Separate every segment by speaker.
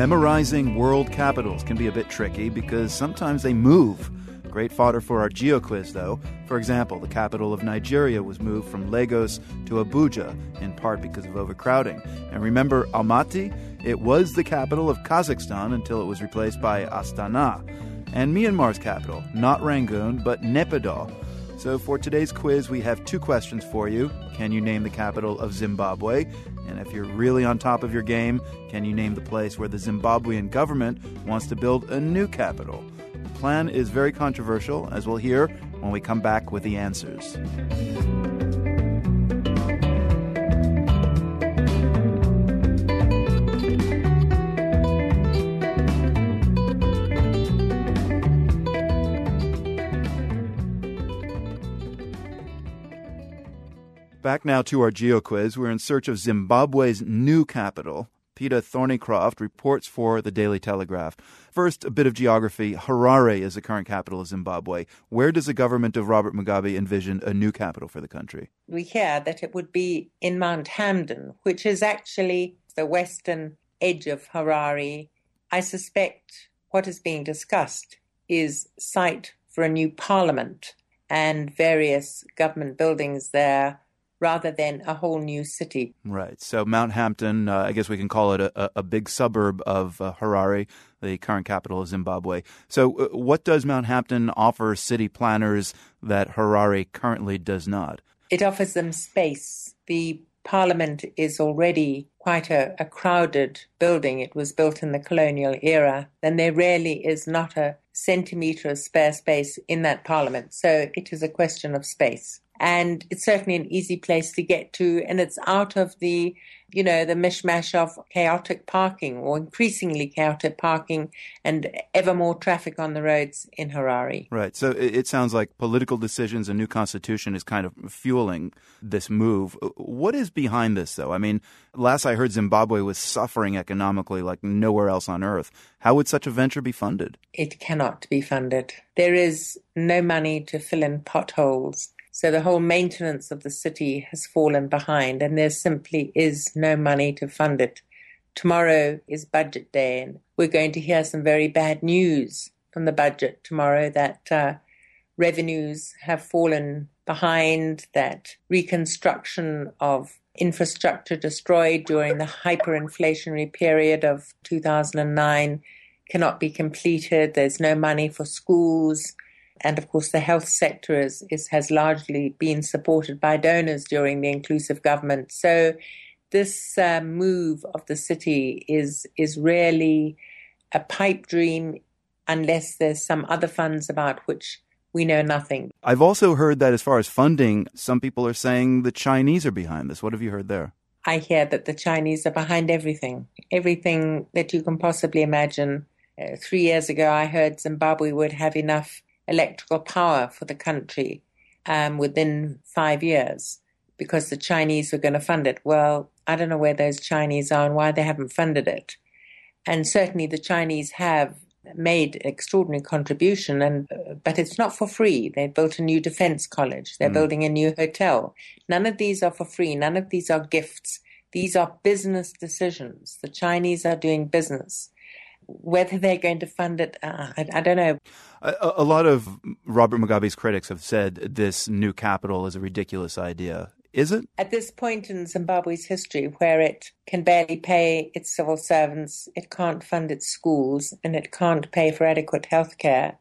Speaker 1: Memorizing world capitals can be a bit tricky because sometimes they move. Great fodder for our geo quiz, though. For example, the capital of Nigeria was moved from Lagos to Abuja, in part because of overcrowding. And remember Almaty? It was the capital of Kazakhstan until it was replaced by Astana. And Myanmar's capital, not Rangoon, but Naypyidaw. So for today's quiz, we have two questions for you. Can you name the capital of Zimbabwe? And if you're really on top of your game, can you name the place where the Zimbabwean government wants to build a new capital? The plan is very controversial, as we'll hear when we come back with the answers. Back now to our geo quiz. We're in search of Zimbabwe's new capital. Peter Thornycroft reports for the Daily Telegraph. First, a bit of geography. Harare is the current capital of Zimbabwe. Where does the government of Robert Mugabe envision a new capital for the country?
Speaker 2: We hear that it would be in Mount Hampden, which is actually the western edge of Harare. I suspect what is being discussed is site for a new parliament and various government buildings there rather than a whole new city.
Speaker 1: Right. So Mount Hampden, uh, I guess we can call it a, a big suburb of uh, Harare, the current capital of Zimbabwe. So, uh, what does Mount Hampden offer city planners that Harare currently does not?
Speaker 2: It offers them space. The parliament is already quite a, a crowded building. It was built in the colonial era, and there really is not a centimetre of spare space in that parliament. So, it is a question of space and it's certainly an easy place to get to and it's out of the you know the mishmash of chaotic parking or increasingly chaotic parking and ever more traffic on the roads in Harare.
Speaker 1: Right. So it sounds like political decisions a new constitution is kind of fueling this move. What is behind this though? I mean, last I heard Zimbabwe was suffering economically like nowhere else on earth. How would such a venture be funded?
Speaker 2: It cannot be funded. There is no money to fill in potholes so the whole maintenance of the city has fallen behind, and there simply is no money to fund it. Tomorrow is budget day, and we're going to hear some very bad news from the budget tomorrow that uh, revenues have fallen behind, that reconstruction of infrastructure destroyed during the hyperinflationary period of 2009 cannot be completed. There's no money for schools. And of course, the health sector is, is, has largely been supported by donors during the inclusive government. So, this uh, move of the city is is really a pipe dream, unless there's some other funds about which we know nothing.
Speaker 1: I've also heard that as far as funding, some people are saying the Chinese are behind this. What have you heard there?
Speaker 2: I hear that the Chinese are behind everything, everything that you can possibly imagine. Uh, three years ago, I heard Zimbabwe would have enough electrical power for the country um, within five years because the Chinese were going to fund it. Well, I don't know where those Chinese are and why they haven't funded it. And certainly the Chinese have made extraordinary contribution and uh, but it's not for free. They built a new defense college. They're mm. building a new hotel. None of these are for free. None of these are gifts. These are business decisions. The chinese are doing business whether they're going to fund it, uh, I, I, don't know.
Speaker 1: A, a, lot of Robert Mugabe's critics have said this new capital is a ridiculous idea. Is it?
Speaker 2: At this point in Zimbabwe's history, where it can barely pay its civil servants, it can't fund its schools, and it can't pay for adequate health care,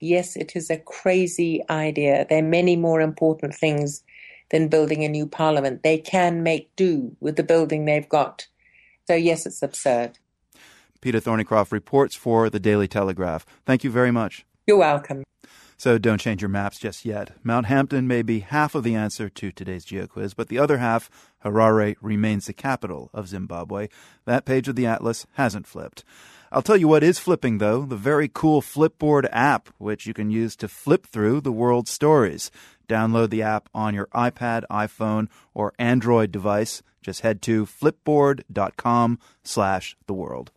Speaker 2: yes, it is a crazy idea. There are many more important things than building a new parliament. They can make do with the building they've got. So, yes, it's absurd.
Speaker 1: Peter Thornycroft reports for the Daily Telegraph. Thank you very much.
Speaker 2: You're welcome.
Speaker 1: So don't change your maps just yet. Mount Hampden may be half of the answer to today's GeoQuiz, but the other half, Harare, remains the capital of Zimbabwe. That page of the atlas hasn't flipped. I'll tell you what is flipping, though the very cool Flipboard app, which you can use to flip through the world's stories. Download the app on your iPad, iPhone, or Android device. Just head to flipboard.com slash the world.